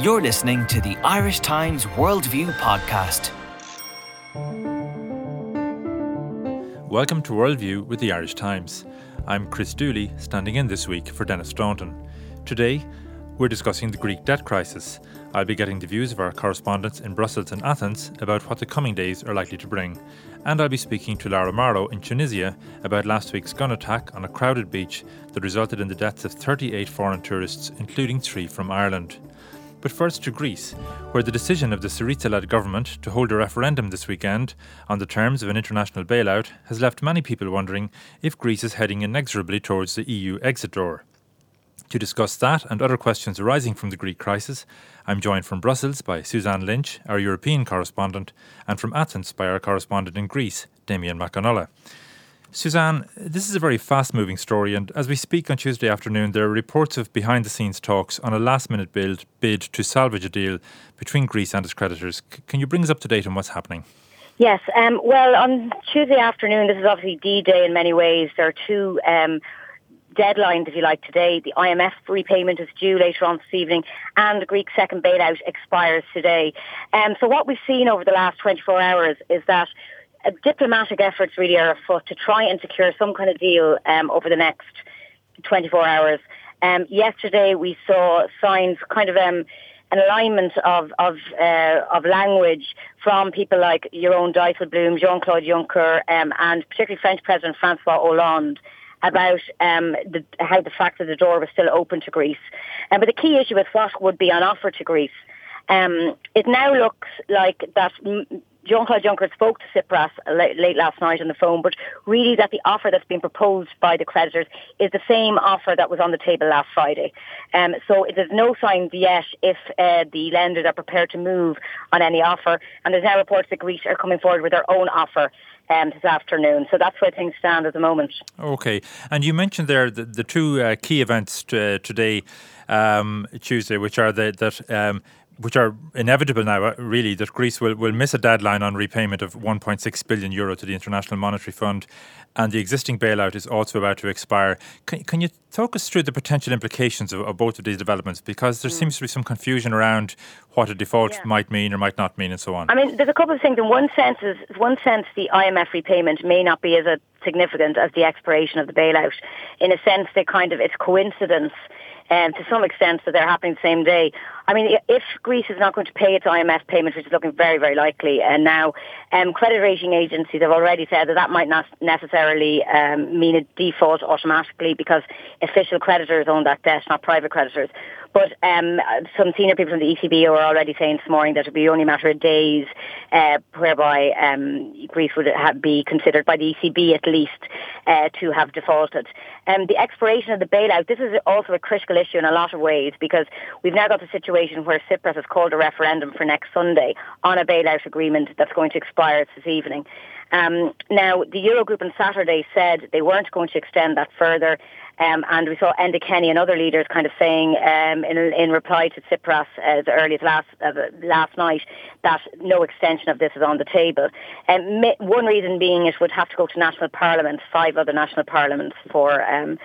You're listening to the Irish Times Worldview podcast. Welcome to Worldview with the Irish Times. I'm Chris Dooley, standing in this week for Denis Staunton. Today, we're discussing the Greek debt crisis. I'll be getting the views of our correspondents in Brussels and Athens about what the coming days are likely to bring. And I'll be speaking to Lara Marlowe in Tunisia about last week's gun attack on a crowded beach that resulted in the deaths of 38 foreign tourists, including three from Ireland. But first to Greece, where the decision of the Syriza led government to hold a referendum this weekend on the terms of an international bailout has left many people wondering if Greece is heading inexorably towards the EU exit door. To discuss that and other questions arising from the Greek crisis, I'm joined from Brussels by Suzanne Lynch, our European correspondent, and from Athens by our correspondent in Greece, Damian Mac Con Uladh. Suzanne, this is a very fast moving story, and as we speak on Tuesday afternoon, there are reports of behind the scenes talks on a last minute bid, bid to salvage a deal between Greece and its creditors. C- can you bring us up to date on what's happening? Yes. Um, well, on Tuesday afternoon, this is obviously D Day in many ways. There are two um, deadlines, if you like, today. The IMF repayment is due later on this evening, and the Greek second bailout expires today. Um, so what we've seen over the last 24 hours is that diplomatic efforts really are afoot to try and secure some kind of deal um, over the next 24 hours. Um, yesterday, we saw signs, kind of um, an alignment of of uh, of language from people like Jeroen Dijsselbloem, Jean-Claude Juncker, um, and particularly French President Francois Hollande about um, the, how the fact that the door was still open to Greece. Um, but the key issue is what would be on offer to Greece. Um, it now looks like that Jean-Claude Juncker spoke to Tsipras late, late, last night on the phone, but really that the offer that's been proposed by the creditors is the same offer that was on the table last Friday. Um, so there's no signs yet if uh, the lenders are prepared to move on any offer, and there's now reports that Greece are coming forward with their own offer um, this afternoon. So that's where things stand at the moment. Okay, and you mentioned there the, the two uh, key events t- uh, today, um, Tuesday, which are the, that. Um, which are inevitable now, uh, really, that Greece will, will miss a deadline on repayment of 1.6 billion euro to the International Monetary Fund, and the existing bailout is also about to expire. Can, can you talk us through the potential implications of, of both of these developments? Because there mm. seems to be some confusion around what a default yeah. might mean or might not mean, and so on. I mean, there's a couple of things. In one sense, is one sense the IMF repayment may not be as significant as the expiration of the bailout. In a sense, they kind of it's coincidence um, to some extent that they're happening the same day. I mean, if Greece is not going to pay its IMF payments, which is looking very, very likely, and now um, credit rating agencies have already said that that might not necessarily um, mean a default automatically because official creditors own that debt, not private creditors. But um, some senior people from the ECB are already saying this morning that it would be only a matter of days uh, whereby um, Greece would have, be considered by the ECB at least uh, to have defaulted. Um, the expiration of the bailout, this is also a critical issue in a lot of ways because we've now got the situation where Tsipras has called a referendum for next Sunday on a bailout agreement that's going to expire this evening. Um, now, the Eurogroup on Saturday said they weren't going to extend that further. Um, and we saw Enda Kenny and other leaders kind of saying um, in, in reply to Tsipras as early as last, uh, last night that no extension of this is on the table. Um, one reason being it would have to go to national parliaments, five other national parliaments for um,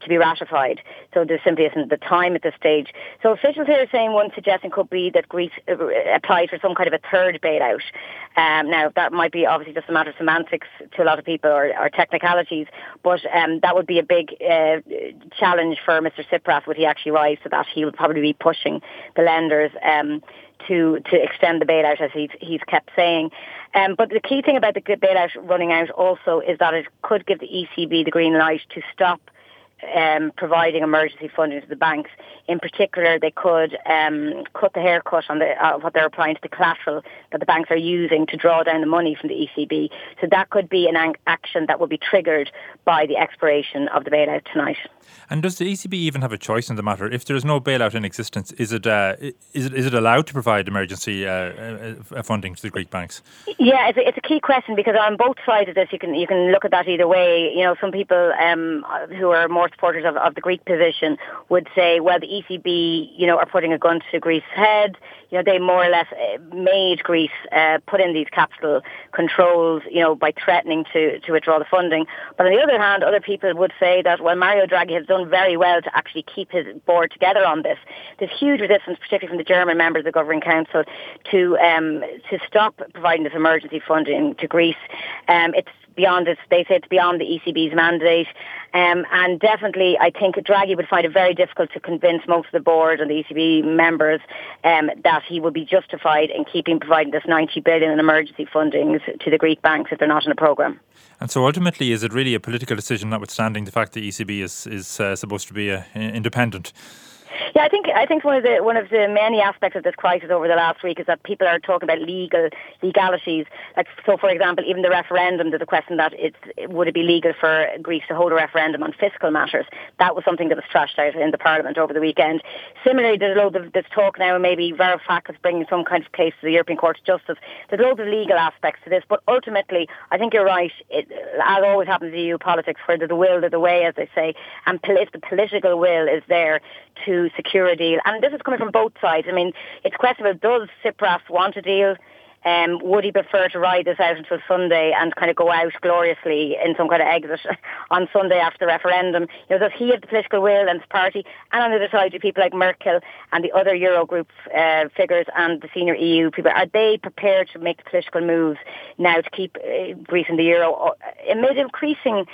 to be ratified. So there simply isn't the time at this stage. So officials here are saying one suggestion could be that Greece uh, applies for some kind of a third bailout. Um, now that might be obviously just a matter of semantics to a lot of people or, or technicalities, but um, that would be a big uh, challenge for Mr. Tsipras. Would he actually rise to that? He would probably be pushing the lenders. Um, to to extend the bailout, as he's he's kept saying. Um, but the key thing about the bailout running out also is that it could give the ECB the green light to stop um, providing emergency funding to the banks. In particular, they could um, cut the haircut on the, uh, what they're applying to the collateral that the banks are using to draw down the money from the ECB. So that could be an action that will be triggered by the expiration of the bailout tonight. And does the ECB even have a choice in the matter? If there is no bailout in existence, is it uh, is it is it allowed to provide emergency uh, uh, funding to the Greek banks? Yeah, it's a, it's a key question because on both sides of this, you can you can look at that either way. You know, some people um, who are more supporters of, of the Greek position would say, well, the ECB, you know, are putting a gun to Greece's head. You know, they more or less uh, made Greece uh, put in these capital controls, you know, by threatening to, to withdraw the funding. But on the other hand, other people would say that, well, Mario Draghi has done very well to actually keep his board together on this. There's huge resistance, particularly from the German members of the Governing Council, to um, to stop providing this emergency funding to Greece. Um, it's beyond it. They say it's beyond the ECB's mandate. Um, and definitely, I think Draghi would find it very difficult to convince most of the board and the ECB members um, that he would be justified in keeping providing this 90 billion in emergency fundings to the Greek banks if they're not in a programme. And so ultimately, is it really a political decision, notwithstanding the fact that ECB is, is uh, supposed to be uh, independent? Yeah, I think I think one of the one of the many aspects of this crisis over the last week is that people are talking about legal legalities. Like so, for example, even the referendum. There's a question that it's would it be legal for Greece to hold a referendum on fiscal matters? That was something that was thrashed out in the Parliament over the weekend. Similarly, there's a loads of this talk now. Maybe Varoufakis bringing some kind of case to the European Court of Justice. There's loads of legal aspects to this, but ultimately, I think you're right. It, as always happens in EU politics, where there's will, there's a way, as they say, and if the political will is there to secure a deal. And this is coming from both sides. I mean, it's questionable, does Tsipras want a deal? Um, would he prefer to ride this out until Sunday and kind of go out gloriously in some kind of exit on Sunday after the referendum? You know, does he have the political will and his party? And on the other side, do people like Merkel and the other Eurogroup uh, figures and the senior EU people, are they prepared to make the political moves now to keep uh, Greece in the euro amid increasing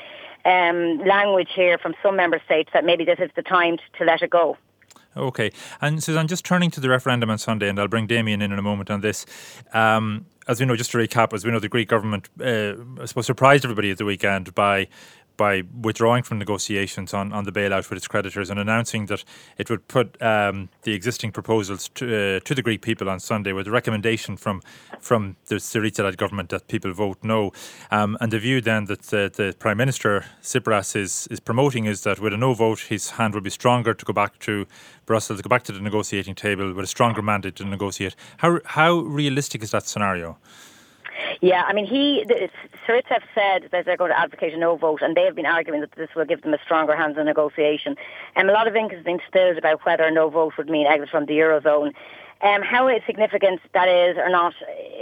um, language here from some member states that maybe this is the time to let it go? Okay. And Suzanne, just turning to the referendum on Sunday, and I'll bring Damian in in a moment on this. Um, as we know, just to recap, as we know, the Greek government, uh, I suppose, surprised everybody at the weekend by by withdrawing from negotiations on, on the bailout with its creditors and announcing that it would put um, the existing proposals to, uh, to the Greek people on Sunday with a recommendation from from the Syriza-led government that people vote no. Um, and the view then that uh, the Prime Minister Tsipras is, is promoting is that with a no vote, his hand will be stronger to go back to Brussels, to go back to the negotiating table with a stronger mandate to negotiate. How, how realistic is that scenario? Yeah, I mean, he, Syriza have said that they're going to advocate a no vote, and they have been arguing that this will give them a stronger hand in negotiation. And um, a lot of ink has been spilled about whether a no vote would mean exit from the eurozone. Um, how significant that is or not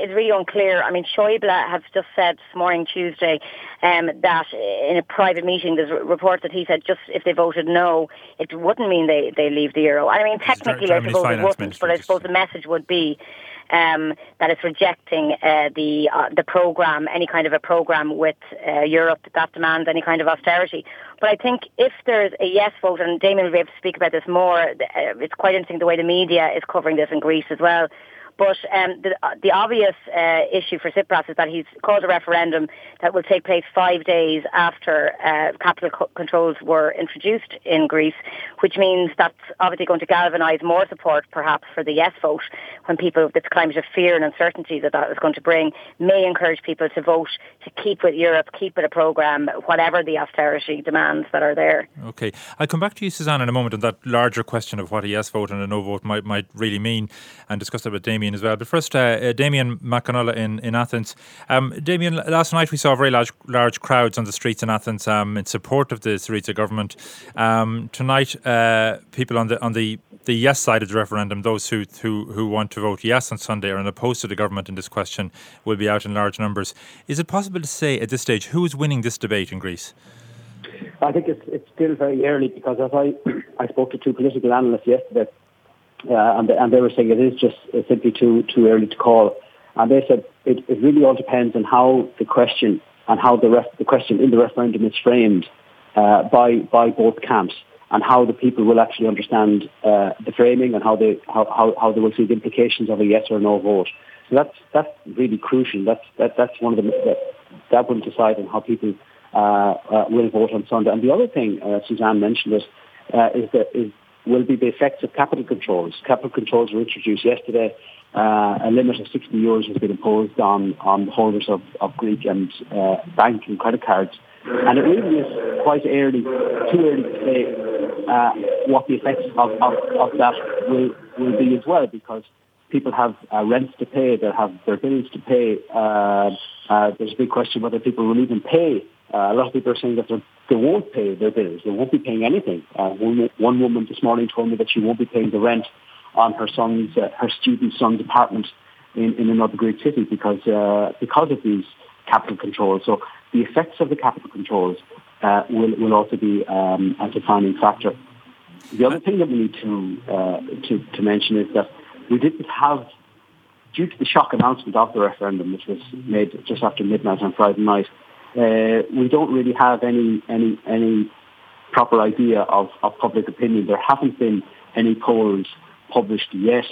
is really unclear. I mean, Schäuble has just said this morning, Tuesday, um, that in a private meeting, there's a report that he said just if they voted no, it wouldn't mean they, they leave the euro. I mean, technically, I suppose it wouldn't, but I suppose the message would be um, that it's rejecting uh, the uh, the program, any kind of a program with uh, Europe that demands any kind of austerity. But I think if there's a yes vote, and Damian will be able to speak about this more, uh, it's quite interesting the way the media is covering this in Greece as well. But um, the, uh, the obvious uh, issue for Tsipras is that he's called a referendum that will take place five days after uh, capital co- controls were introduced in Greece, which means that's obviously going to galvanise more support perhaps for the yes vote when people, this climate of fear and uncertainty that that is going to bring, may encourage people to vote to keep with Europe, keep with a programme, whatever the austerity demands that are there. Okay. I'll come back to you, Suzanne, in a moment on that larger question of what a yes vote and a no vote might, might really mean and discuss that with Damian As well. But first, uh, uh, Damian Mac Con Uladh in, in Athens. Um, Damian, last night we saw very large large crowds on the streets in Athens um, in support of the Syriza government. Um, tonight, uh, people on the on the the yes side of the referendum, those who, who who want to vote yes on Sunday or opposed to the government in this question, will be out in large numbers. Is it possible to say at this stage who is winning this debate in Greece? I think it's it's still very early because as I I spoke to two political analysts yesterday, uh, and, and they were saying it is just uh, simply too too early to call. And they said it, it really all depends on how the question and how the, ref- the question in the referendum is framed uh, by by both camps and how the people will actually understand uh, the framing and how they how, how, how they will see the implications of a yes or no vote. So that's that's really crucial. That's that, that's one of the that, that will decide on how people uh, uh, will vote on Sunday. And the other thing uh, Suzanne mentioned is is that is will be the effects of capital controls. Capital controls were introduced yesterday. Uh, a limit of 60 euros has been imposed on, on holders of, of Greek and uh, bank and credit cards. And it really is quite early, too early to say uh, what the effects of, of, of that will, will be as well, because people have uh, rents to pay, they have their bills to pay. Uh, uh, there's a big question whether people will even pay Uh, a lot of people are saying that they won't pay their bills. They won't be paying anything. Uh, one, one woman this morning told me that she won't be paying the rent on her son's, uh, her student son's apartment in, in another great city because uh, because of these capital controls. So the effects of the capital controls uh, will will also be um, a defining factor. The other thing that we need to, uh, to to mention is that we didn't have, due to the shock announcement of the referendum, which was made just after midnight on Friday night, uh, we don't really have any any any proper idea of, of public opinion. There haven't been any polls published yet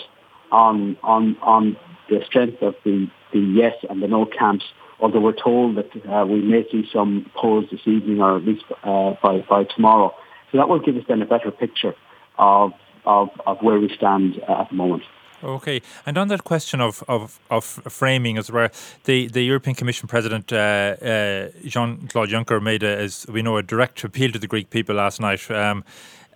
on on on the strength of the, the yes and the no camps, although we're told that uh, we may see some polls this evening or at least uh, by, by tomorrow. So that will give us then a better picture of, of, of where we stand uh, at the moment. Okay, and on that question of, of, of framing as well, the, the European Commission President uh, uh, Jean Claude Juncker made, a, as we know, a direct appeal to the Greek people last night. Um,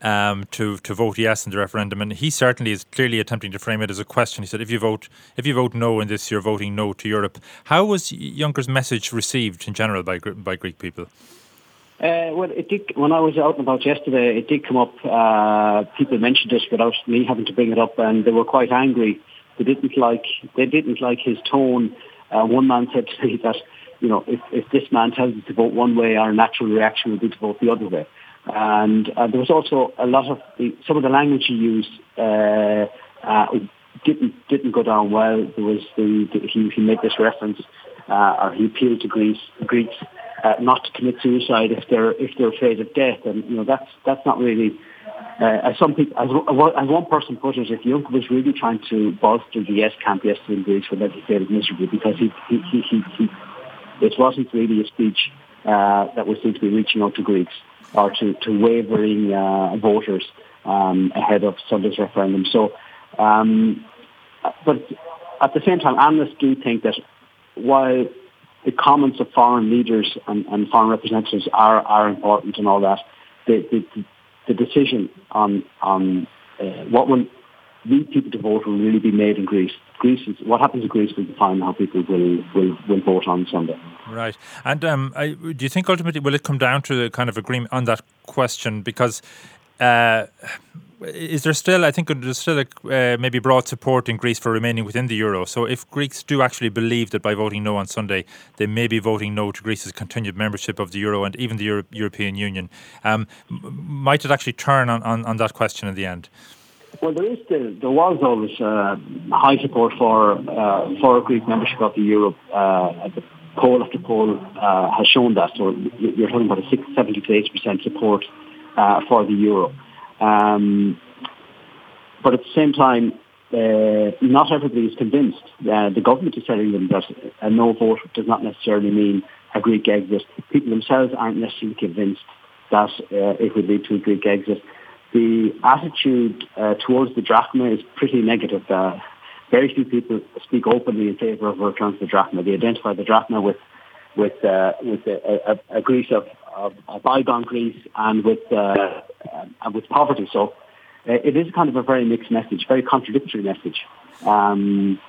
um, to to vote yes in the referendum, and he certainly is clearly attempting to frame it as a question. He said, "If you vote if you vote no in this, you're voting no to Europe." How was Juncker's message received in general by by Greek people? Uh, well, it did. When I was out and about yesterday, it did come up. Uh, people mentioned this without me having to bring it up, and they were quite angry. They didn't like. They didn't like his tone. Uh, one man said to me that, you know, if, if this man tells us to vote one way, our natural reaction would be to vote the other way. And uh, there was also a lot of the, some of the language he used uh, uh, didn't didn't go down well. There was the, the he, he made this reference uh, or he appealed to Greece Greeks uh, not to commit suicide if they're if they're afraid of death, and you know that's that's not really. Uh, as some people, as, as one person put it, if Juncker was really trying to bolster the yes camp yesterday in Greece, well, he failed miserably because he, he, he, he, he it wasn't really a speech uh, that was seen to be reaching out to Greeks or to, to wavering uh, voters um, ahead of Sunday's referendum. So, um, but at the same time, analysts do think that while the comments of foreign leaders and, and foreign representatives are, are important and all that, the, the, the decision on, on uh, what will lead people to vote will really be made in Greece. Greece is, what happens in Greece will define how people will, will, will vote on Sunday. Right. And um, I, do you think ultimately will it come down to the kind of agreement on that question? Because uh, is there still, I think there's still a, uh, maybe broad support in Greece for remaining within the euro. So if Greeks do actually believe that by voting no on Sunday, they may be voting no to Greece's continued membership of the euro and even the Euro- European Union, um, might it actually turn on, on, on that question in the end? Well, there is still, there was always uh, high support for uh, for Greek membership of the euro. Uh, the poll after poll uh, has shown that. So you're talking about a 60, 70 to 80 percent support uh, for the euro. Um, but at the same time, uh, not everybody is convinced. the government is telling them that a no vote does not necessarily mean a Greek exit. People themselves aren't necessarily convinced that it would lead to a Greek exit the attitude uh, towards the drachma is pretty negative. Uh, very few people speak openly in favour of a return to the drachma. They identify the drachma with with uh, with a, a, a Greece of, of, of bygone Greece and with uh, and with poverty. So uh, it is kind of a very mixed message, very contradictory message. Um,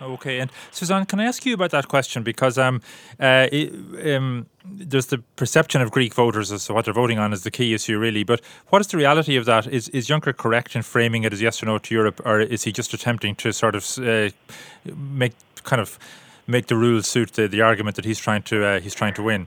Okay, and Suzanne, can I ask you about that question because um, uh, it, um, there's the perception of Greek voters as to what they're voting on is the key issue, really. But what is the reality of that? Is is Juncker correct in framing it as yes or no to Europe, or is he just attempting to sort of uh, make kind of make the rules suit the, the argument that he's trying to uh, he's trying to win?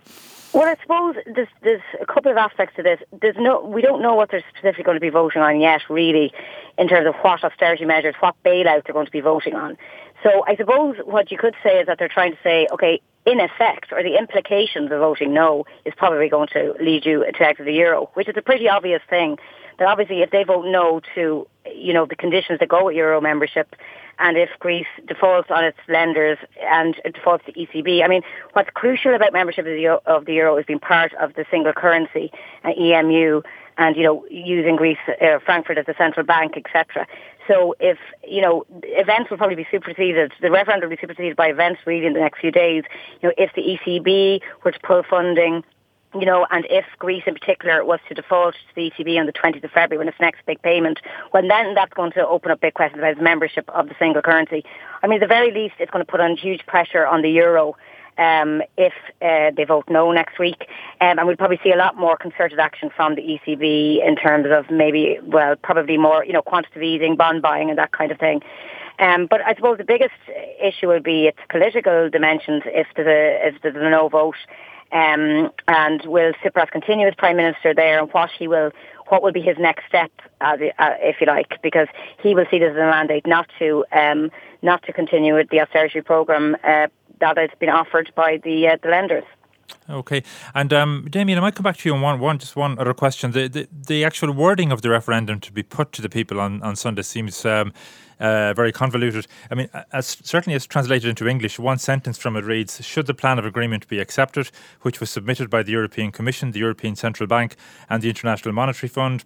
Well, I suppose there's, there's a couple of aspects to this. There's no, we don't know what they're specifically going to be voting on yet, really, in terms of what austerity measures, what bailouts they're going to be voting on. So I suppose what you could say is that they're trying to say, okay, in effect, or the implications of voting no is probably going to lead you to exit the euro, which is a pretty obvious thing. That obviously, if they vote no to, you know, the conditions that go with euro membership, and if Greece defaults on its lenders and defaults to ECB, I mean, what's crucial about membership of the euro, of the euro is being part of the single currency, uh, EMU, and you know, using Greece, uh, Frankfurt as the central bank, etc. So if, you know, events will probably be superseded, the referendum will be superseded by events really in the next few days. You know, if the ECB were to pull funding, you know, and if Greece in particular was to default to the ECB on the 20th of February when its next big payment, well then that's going to open up big questions about the membership of the single currency. I mean, at the very least, it's going to put on huge pressure on the euro um, if uh, they vote no next week. Um, and we'll probably see a lot more concerted action from the ECB in terms of maybe, well, probably more, you know, quantitative easing, bond buying and that kind of thing. Um, but I suppose the biggest issue will be its political dimensions if there's a, if there's a no vote. Um, and will Tsipras continue as Prime Minister there and what he will what will be his next step, uh, if you like, because he will see this as a mandate not to um, not to continue with the austerity program uh, that has been offered by the uh, the lenders. Okay, and um, Damian, I might come back to you on one, one just one other question. The, the, the actual wording of the referendum to be put to the people on, on Sunday seems um, uh, very convoluted. I mean, as certainly as translated into English, one sentence from it reads: "Should the plan of agreement be accepted, which was submitted by the European Commission, the European Central Bank, and the International Monetary Fund."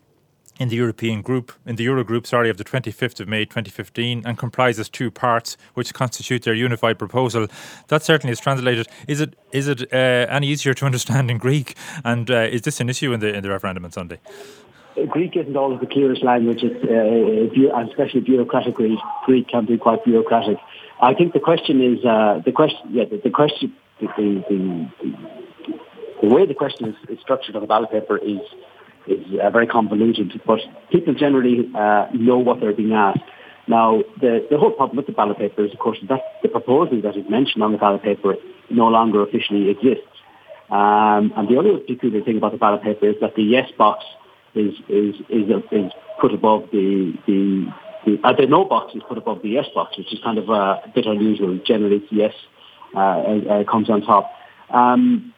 In the European group, in the Eurogroup, sorry, of the 25th of May 2015, and comprises two parts, which constitute their unified proposal. That certainly is translated. Is it is it uh, any easier to understand in Greek? And uh, is this an issue in the in the referendum on Sunday? Greek isn't always the clearest language, it's, uh, especially bureaucratic Greek. Greek can be quite bureaucratic. I think the question is uh, the question. Yeah, the, the question, the, the, the, way the question is, is, structured on the ballot paper is is uh, very convoluted. But people generally uh, know what they're being asked. Now, the, the whole problem with the ballot paper is, of course, that the proposal that is mentioned on the ballot paper no longer officially exists. Um, and the other peculiar thing about the ballot paper is that the yes box is is is, is put above the the the, uh, the no box is put above the yes box, which is kind of uh, a bit unusual. Generally, yes uh, uh, comes on top. Um,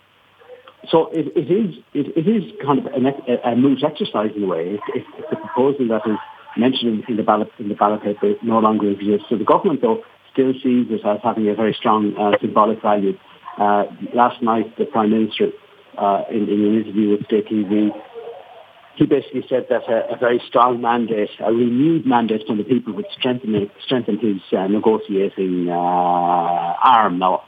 so it, it is it, it is kind of an, a, a moot exercise in a way. If, if, if the proposal that is mentioned in, in the ballot in the ballot paper no longer exists, so the government though still sees it as having a very strong uh, symbolic value. Uh, last night, the prime minister, uh, in, in, an interview with State TV, he basically said that a, a, very strong mandate, a renewed mandate from the people would strengthen, strengthen his uh, negotiating uh, arm. Now,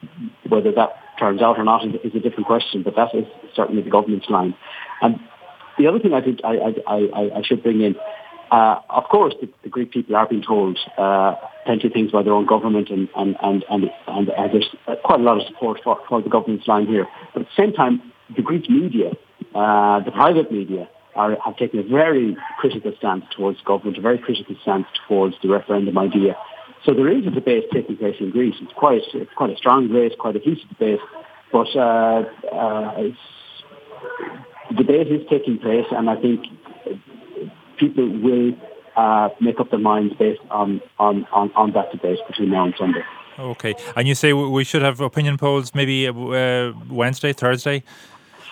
whether that turns out or not is, is, a different question, but that is certainly the government's line. And the other thing I think I, I, I, I should bring in, uh, of course, the, the, Greek people are being told uh, plenty of things by their own government, and, and, and, and, and uh, there's quite a lot of support for, for the government's line here. But at the same time, the Greek media, uh, the private media, are, have taken a very critical stance towards government, a very critical stance towards the referendum idea. So there is a debate taking place in Greece. It's quite, it's quite a strong debate, quite a heated debate, but uh, uh, the debate is taking place, and I think people will uh, make up their minds based on, on, on, on that debate between now and Sunday. Okay, and you say we should have opinion polls maybe uh, Wednesday, Thursday.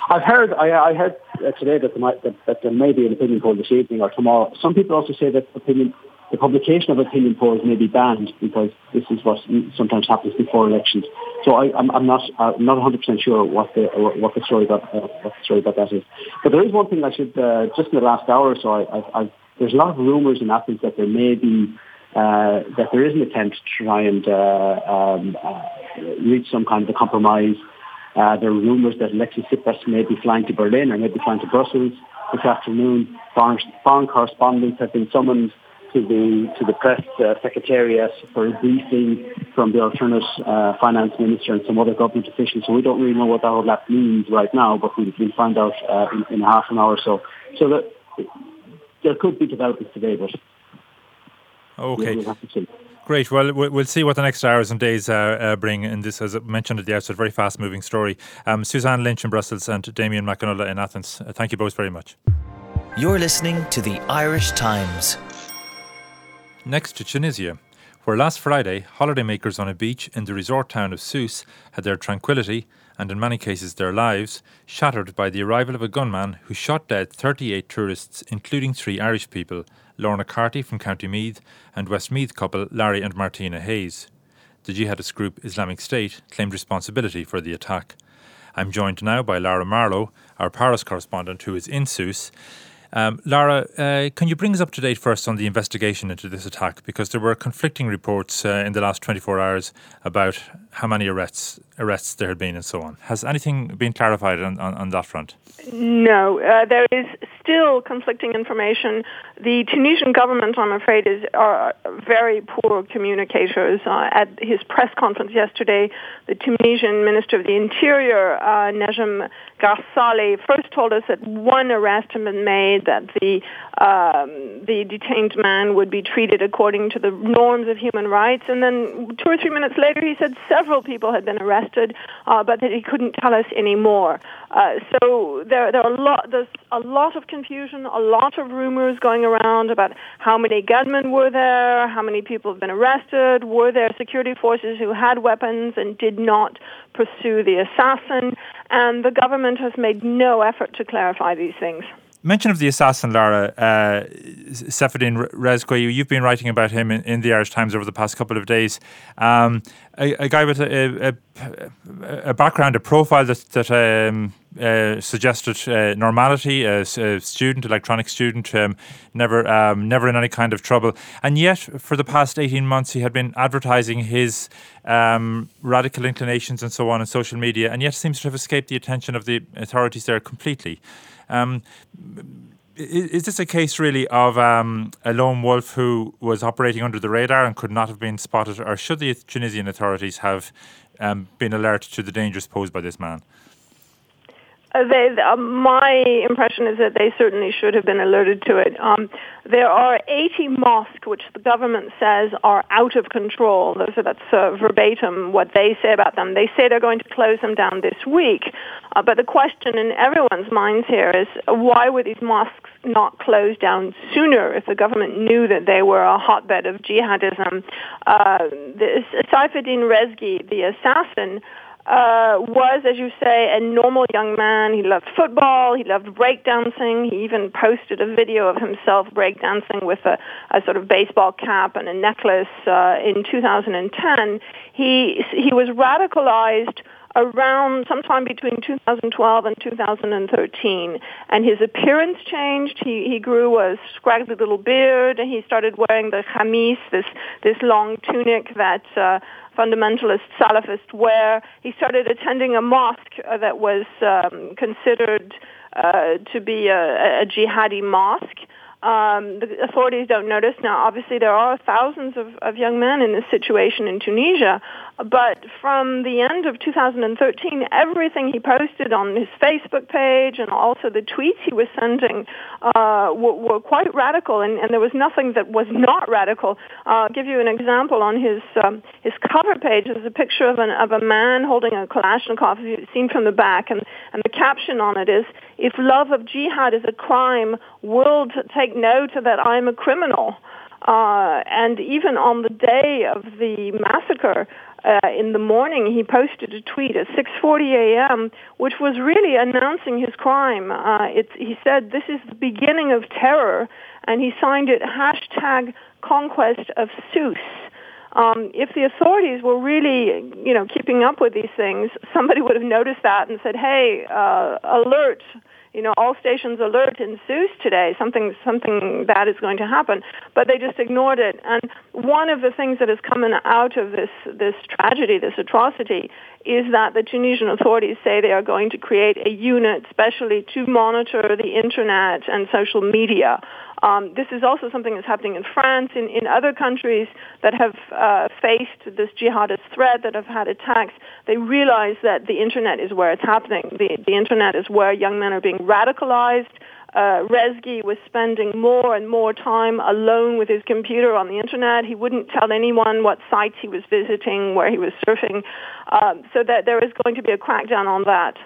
I've heard I, I heard uh, today that there, might, that, that there may be an opinion poll this evening or tomorrow. Some people also say that opinion, the publication of opinion polls may be banned because this is what sometimes happens before elections. So I, am not I'm not 100 percent sure what the what the story about uh, what the story about that is. But there is one thing I should uh, just in the last hour or so I, I, I, there's a lot of rumours in Athens that there may be uh, that there is an attempt to try and uh, um, uh, reach some kind of a compromise uh, there are rumours that Alexis Tsipras may be flying to Berlin or may be flying to Brussels this afternoon. Foreign, foreign correspondents have been summoned to the to the press uh, secretariat for a briefing from the alternate uh, finance minister and some other government officials. So we don't really know what that all that means right now, but we'll, we'll find out uh, in, in half an hour or so. So that there could be developments today, but okay. We'll have to see. Great. Well, we'll see what the next hours and days uh, uh, bring And this, as I mentioned at the outset, very fast moving story. Um, Suzanne Lynch in Brussels and Damian Mac Con Uladh in Athens. Uh, thank you both very much. You're listening to the Irish Times. Next to Tunisia, where last Friday, holidaymakers on a beach in the resort town of Sousse had their tranquility and in many cases their lives shattered by the arrival of a gunman who shot dead 38 tourists, including three Irish people Lorna Carty from County Meath, and Westmeath couple Larry and Martina Hayes. The jihadist group Islamic State claimed responsibility for the attack. I'm joined now by Lara Marlowe, our Paris correspondent who is in Sousse. Um, Lara, uh, can you bring us up to date first on the investigation into this attack? Because there were conflicting reports uh, in the last 24 hours about how many arrests arrests there had been and so on. Has anything been clarified on, on, on that front? No, uh, there is still conflicting information. The Tunisian government, I'm afraid, is are very poor communicators. Uh, at his press conference yesterday, the Tunisian Minister of the Interior, uh, Najm Gharsali, first told us that one arrest had been made, that the um, the detained man would be treated according to the norms of human rights, and then two or three minutes later, he said several people had been arrested, uh, but that he couldn't tell us any more. Uh, so there, there are a lot, there's a lot of confusion, a lot of rumors going around about how many gunmen were there, how many people have been arrested, were there security forces who had weapons and did not pursue the assassin, and the government has made no effort to clarify these things mention of the assassin, Lara, uh, Seifeddine Rezgui, you've been writing about him in, in, the Irish Times over the past couple of days. Um, a, a, guy with a, a, a, background, a profile that, that um, uh, suggested uh, normality, a, a, student, electronic student, um, never, um, never in any kind of trouble. And yet, for the past 18 months, he had been advertising his um, radical inclinations and so on on social media, and yet seems to have escaped the attention of the authorities there completely. Um, is, this a case really of um, a lone wolf who was operating under the radar and could not have been spotted, or should the Tunisian authorities have um, been alert to the dangers posed by this man? They, uh, my impression is that they certainly should have been alerted to it. Um, there are 80 mosques which the government says are out of control. So that's uh, verbatim what they say about them. They say they're going to close them down this week. Uh, but the question in everyone's minds here is why were these mosques not closed down sooner if the government knew that they were a hotbed of jihadism? Uh, Seifeddine Rezgui, the assassin, uh, was, as you say, a normal young man. He loved football. He loved breakdancing. He even posted a video of himself breakdancing with a, a sort of baseball cap and a necklace uh, in 2010. He he was radicalized around sometime between 2012 and 2013 and his appearance changed he he grew a scraggly little beard and he started wearing the khamis this this long tunic that uh, fundamentalist Salafist where He started attending a mosque uh, that was um, considered uh, to be a, a jihadi mosque. Um, the authorities don't notice. Now, obviously, there are thousands of, of young men in this situation in Tunisia, but from the end of 2013, everything he posted on his Facebook page and also the tweets he was sending uh, were, were, quite radical, and, and, there was nothing that was not radical. Uh, I'll give you an example. On his um, his cover page, there's a picture of, an, of a man holding a Kalashnikov, seen from the back, and, and the caption on it is, if love of jihad is a crime, world take note that I'm a criminal. Uh, and even on the day of the massacre, uh, in the morning, he posted a tweet at 6:40 a.m., which was really announcing his crime. Uh, it, he said, "This is the beginning of terror," and he signed it hashtag Conquest of Sousse. Um, if the authorities were really, you know, keeping up with these things, somebody would have noticed that and said, "Hey, uh, alert! you know, all stations alert in today, something something bad is going to happen, but they just ignored it. And one of the things that is coming out of this this tragedy, this atrocity, is that the Tunisian authorities say they are going to create a unit specially to monitor the internet and social media. Um, this is also something that's happening in France, in, in other countries that have uh, faced this jihadist threat, that have had attacks. They realize that the internet is where it's happening. The, the internet is where young men are being radicalized. Uh, Rezgui was spending more and more time alone with his computer on the internet. He wouldn't tell anyone what sites he was visiting, where he was surfing. Um, so that there is going to be a crackdown on that.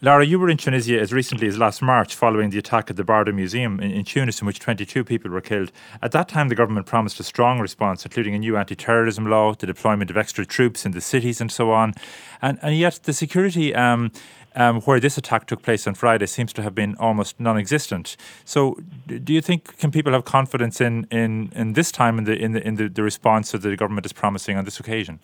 Lara, you were in Tunisia as recently as last March following the attack at the Bardo Museum in, in, Tunis, in which 22 people were killed. At that time, the government promised a strong response, including a new anti terrorism law, the deployment of extra troops in the cities, and so on. And, and yet, the security. Um, um, where this attack took place on Friday seems to have been almost non-existent. So, do you think can people have confidence in in, in this time in the in the in the, the response that the government is promising on this occasion?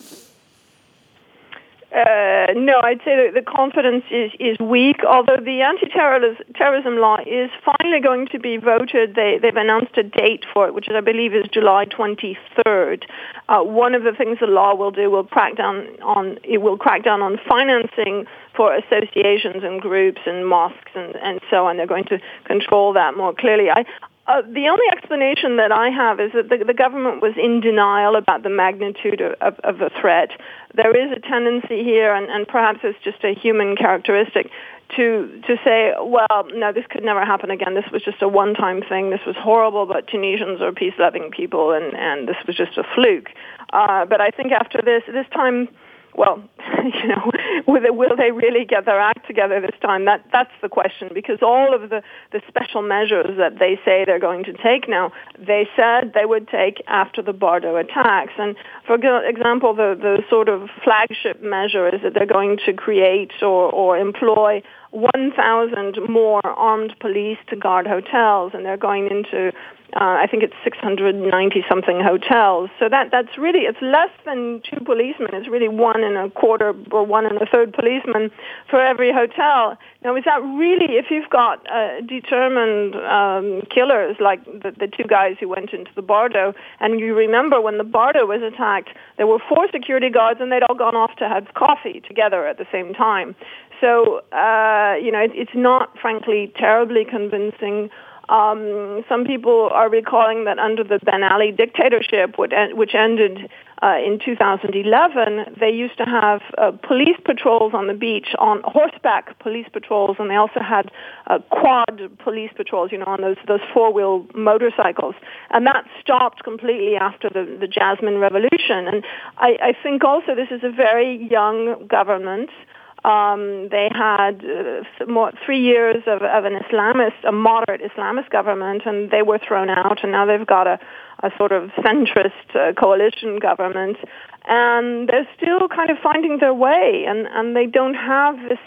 Uh, no, I'd say that the confidence is, is weak, although the anti-terrorism law is finally going to be voted. They, they've announced a date for it, which I believe is July 23rd. Uh, one of the things the law will do will crack down on, it will crack down on financing for associations and groups and mosques and, and so on. They're going to control that more clearly. I, uh, the only explanation that I have is that the, the, government was in denial about the magnitude of, of, of the threat. There is a tendency here, and, and, perhaps it's just a human characteristic, to to say, well, no, this could never happen again. This was just a one-time thing. This was horrible, but Tunisians are peace-loving people, and, and this was just a fluke. Uh, but I think after this, this time well, you know, will, will they really get their act together this time? That that's the question because all of the the special measures that they say they're going to take now, they said they would take after the Bardo attacks. And for example, the the sort of flagship measure is that they're going to create or or employ 1,000 more armed police to guard hotels, and they're going into uh, I think it's 690 something hotels. So that that's really it's less than two policemen. It's really one and a quarter or one and a third policeman for every hotel. Now, is that really if you've got uh, determined um, killers like the, the two guys who went into the Bardo, and you remember when the Bardo was attacked, there were four security guards and they'd all gone off to have coffee together at the same time. So uh, you know, it, it's not frankly terribly convincing. Um, some people are recalling that under the Ben Ali dictatorship, which ended uh, in 2011, they used to have uh, police patrols on the beach on horseback police patrols, and they also had uh, quad police patrols, you know, on those those four wheel motorcycles. And that stopped completely after the, the Jasmine Revolution. And I, I think also this is a very young government. Um, they had uh, more, three years of, of an Islamist, a moderate Islamist government, and they were thrown out, and now they've got a, a sort of centrist uh, coalition government, and they're still kind of finding their way, and, and they don't have this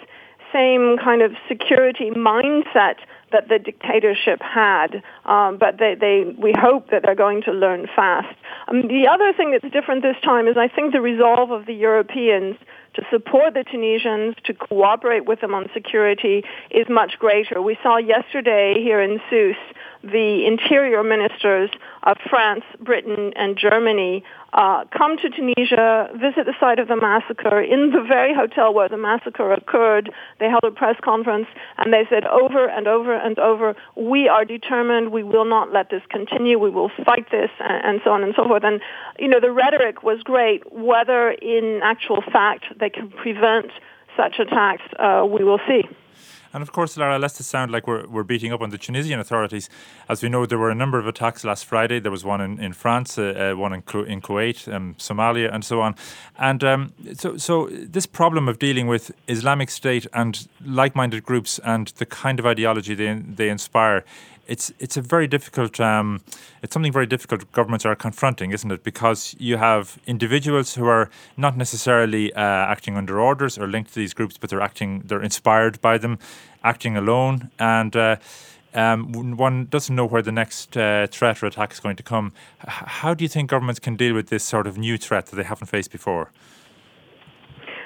same kind of security mindset that the dictatorship had, um, but they, they, we hope that they're going to learn fast. Um, the other thing that's different this time is I think the resolve of the Europeans to support the Tunisians, to cooperate with them on security is much greater. We saw yesterday here in Sousse the interior ministers of France, Britain, and Germany uh, come to Tunisia, visit the site of the massacre in the very hotel where the massacre occurred. They held a press conference and they said over and over and over, we are determined, we will not let this continue, we will fight this, and, and so on and so forth. And, you know, the rhetoric was great. Whether in actual fact they can prevent such attacks, uh, we will see. And of course, Lara, lest it sound like we're, we're beating up on the Tunisian authorities, as we know, there were a number of attacks last Friday. There was one in, in France, uh, uh, one in, in Kuwait, um, Somalia, and so on. And um, so, so this problem of dealing with Islamic State and like minded groups and the kind of ideology they, they inspire it's it's a very difficult um, it's something very difficult governments are confronting, isn't it? Because you have individuals who are not necessarily uh, acting under orders or linked to these groups, but they're acting they're inspired by them, acting alone, and. Uh, um, one doesn't know where the next uh, threat or attack is going to come. H- how do you think governments can deal with this sort of new threat that they haven't faced before?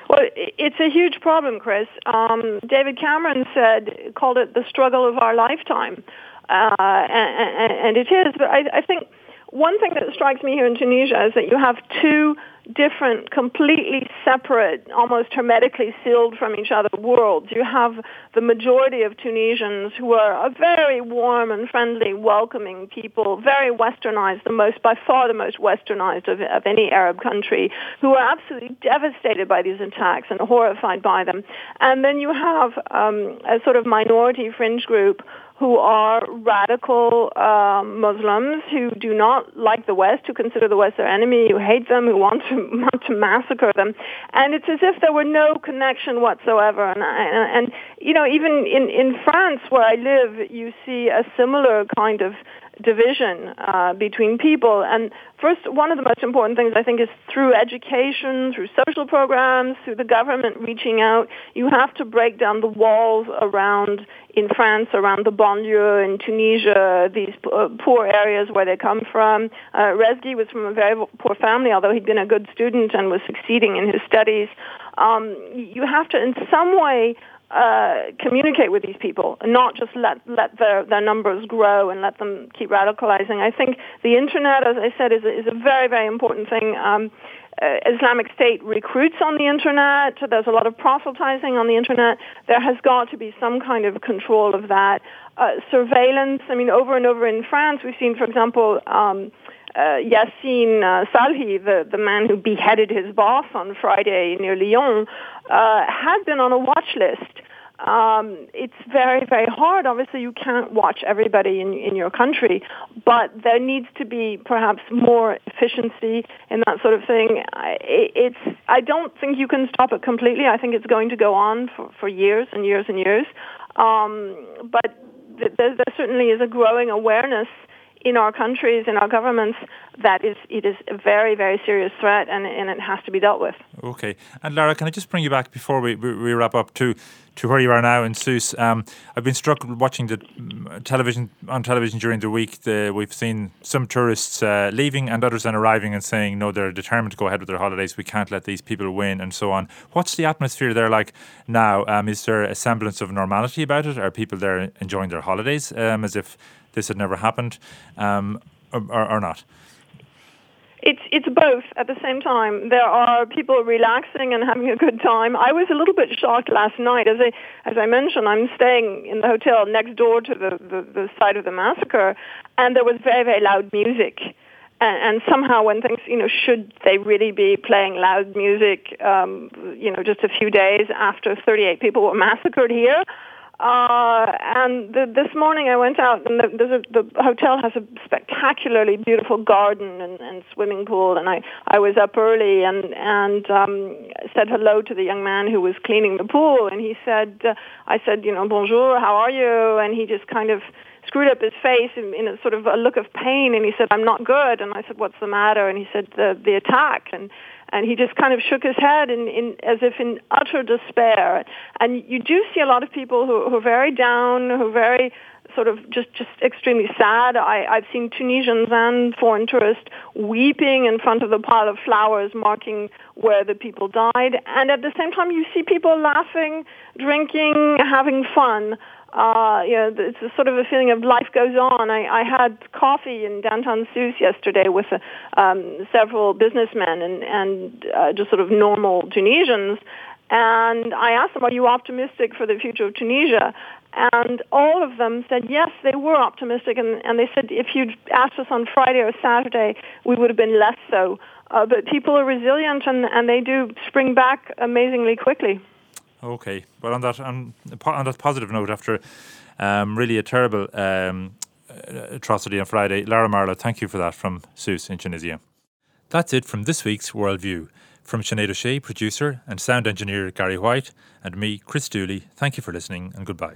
Well, it's a huge problem, Chris. Um, David Cameron said, called it the struggle of our lifetime uh, and, and, it is. But I, I think one thing that strikes me here in Tunisia is that you have two different, completely separate, almost hermetically sealed from each other worlds. You have the majority of Tunisians who are a very warm and friendly, welcoming people, very westernized, the most, by far the most westernized of, of any Arab country, who are absolutely devastated by these attacks and horrified by them. And then you have um, a sort of minority fringe group who are radical uh, Muslims who do not like the West, who consider the West their enemy, who hate them, who want to want to massacre them, and it's as if there were no connection whatsoever. And, and, and you know, even in in France where I live, you see a similar kind of division uh, between people. And first, one of the most important things I think is through education, through social programs, through the government reaching out, you have to break down the walls around in France, around the banlieue, in Tunisia, these uh, poor areas where they come from. Uh, Rezgui was from a very poor family, although he'd been a good student and was succeeding in his studies. um, you have to in some way uh, communicate with these people and not just let let their their numbers grow and let them keep radicalizing. I think the internet, as I said, is a, is a very very important thing. Um, uh, Islamic State recruits on the internet. There's a lot of proselytizing on the internet. There has got to be some kind of control of that. Uh, surveillance. I mean, over and over in France, we've seen, for example. Um, uh, Yassine uh, Salhi, the, the man who beheaded his boss on Friday near Lyon, uh, had been on a watch list. Um, it's very, very hard. Obviously, you can't watch everybody in, in your country, but there needs to be perhaps more efficiency in that sort of thing. I, it's, I don't think you can stop it completely. I think it's going to go on for, for years and years and years. Um, but th- there, there certainly is a growing awareness in our countries, in our governments, that is it is a very very serious threat, and and it has to be dealt with. Okay, and Lara, can I just bring you back before we we wrap up to to where you are now in Sousse? Um, I've been struck watching the mm, television on television during the week. The, we've seen some tourists uh, leaving and others then arriving and saying no, they're determined to go ahead with their holidays. We can't let these people win and so on. What's the atmosphere there like now? Um, is there a semblance of normality about it? Are people there enjoying their holidays um, as if this had never happened, um, or, or, not? It's it's both at the same time. There are people relaxing and having a good time. I was a little bit shocked last night, as I as I mentioned. I'm staying in the hotel next door to the the, the site of the massacre, and there was very very loud music. And, and somehow, when things, you know, should they really be playing loud music, um, you know, just a few days after 38 people were massacred here? Uh, and the, this morning I went out, and the, a, the hotel has a spectacularly beautiful garden and, and swimming pool. And I, I was up early and and um, said hello to the young man who was cleaning the pool. And he said, uh, I said, you know, bonjour, how are you? And he just kind of screwed up his face in, in a sort of a look of pain. And he said, I'm not good. And I said, what's the matter? And he said, the the attack. And and he just kind of shook his head in, in, as if in utter despair. And you do see a lot of people who, who are very down, who are very sort of just, just extremely sad. I, I've seen Tunisians and foreign tourists weeping in front of the pile of flowers marking where the people died. And at the same time, you see people laughing, drinking, having fun uh, you know, it's a sort of a feeling of life goes on. I, I had coffee in downtown Sousse yesterday with uh, um, several businessmen and, and uh, just sort of normal Tunisians. And I asked them, are you optimistic for the future of Tunisia? And all of them said, yes, they were optimistic. And, and they said, if you'd asked us on Friday or Saturday, we would have been less so. Uh, but people are resilient and, and they do spring back amazingly quickly. Okay, well, on that on, on that positive note, after um, really a terrible um, atrocity on Friday, Lara Marlowe, thank you for that from Sousse in Tunisia. That's it from this week's Worldview. From Sinead O'Shea, producer, and sound engineer Gary White, and me, Chris Dooley, thank you for listening and goodbye.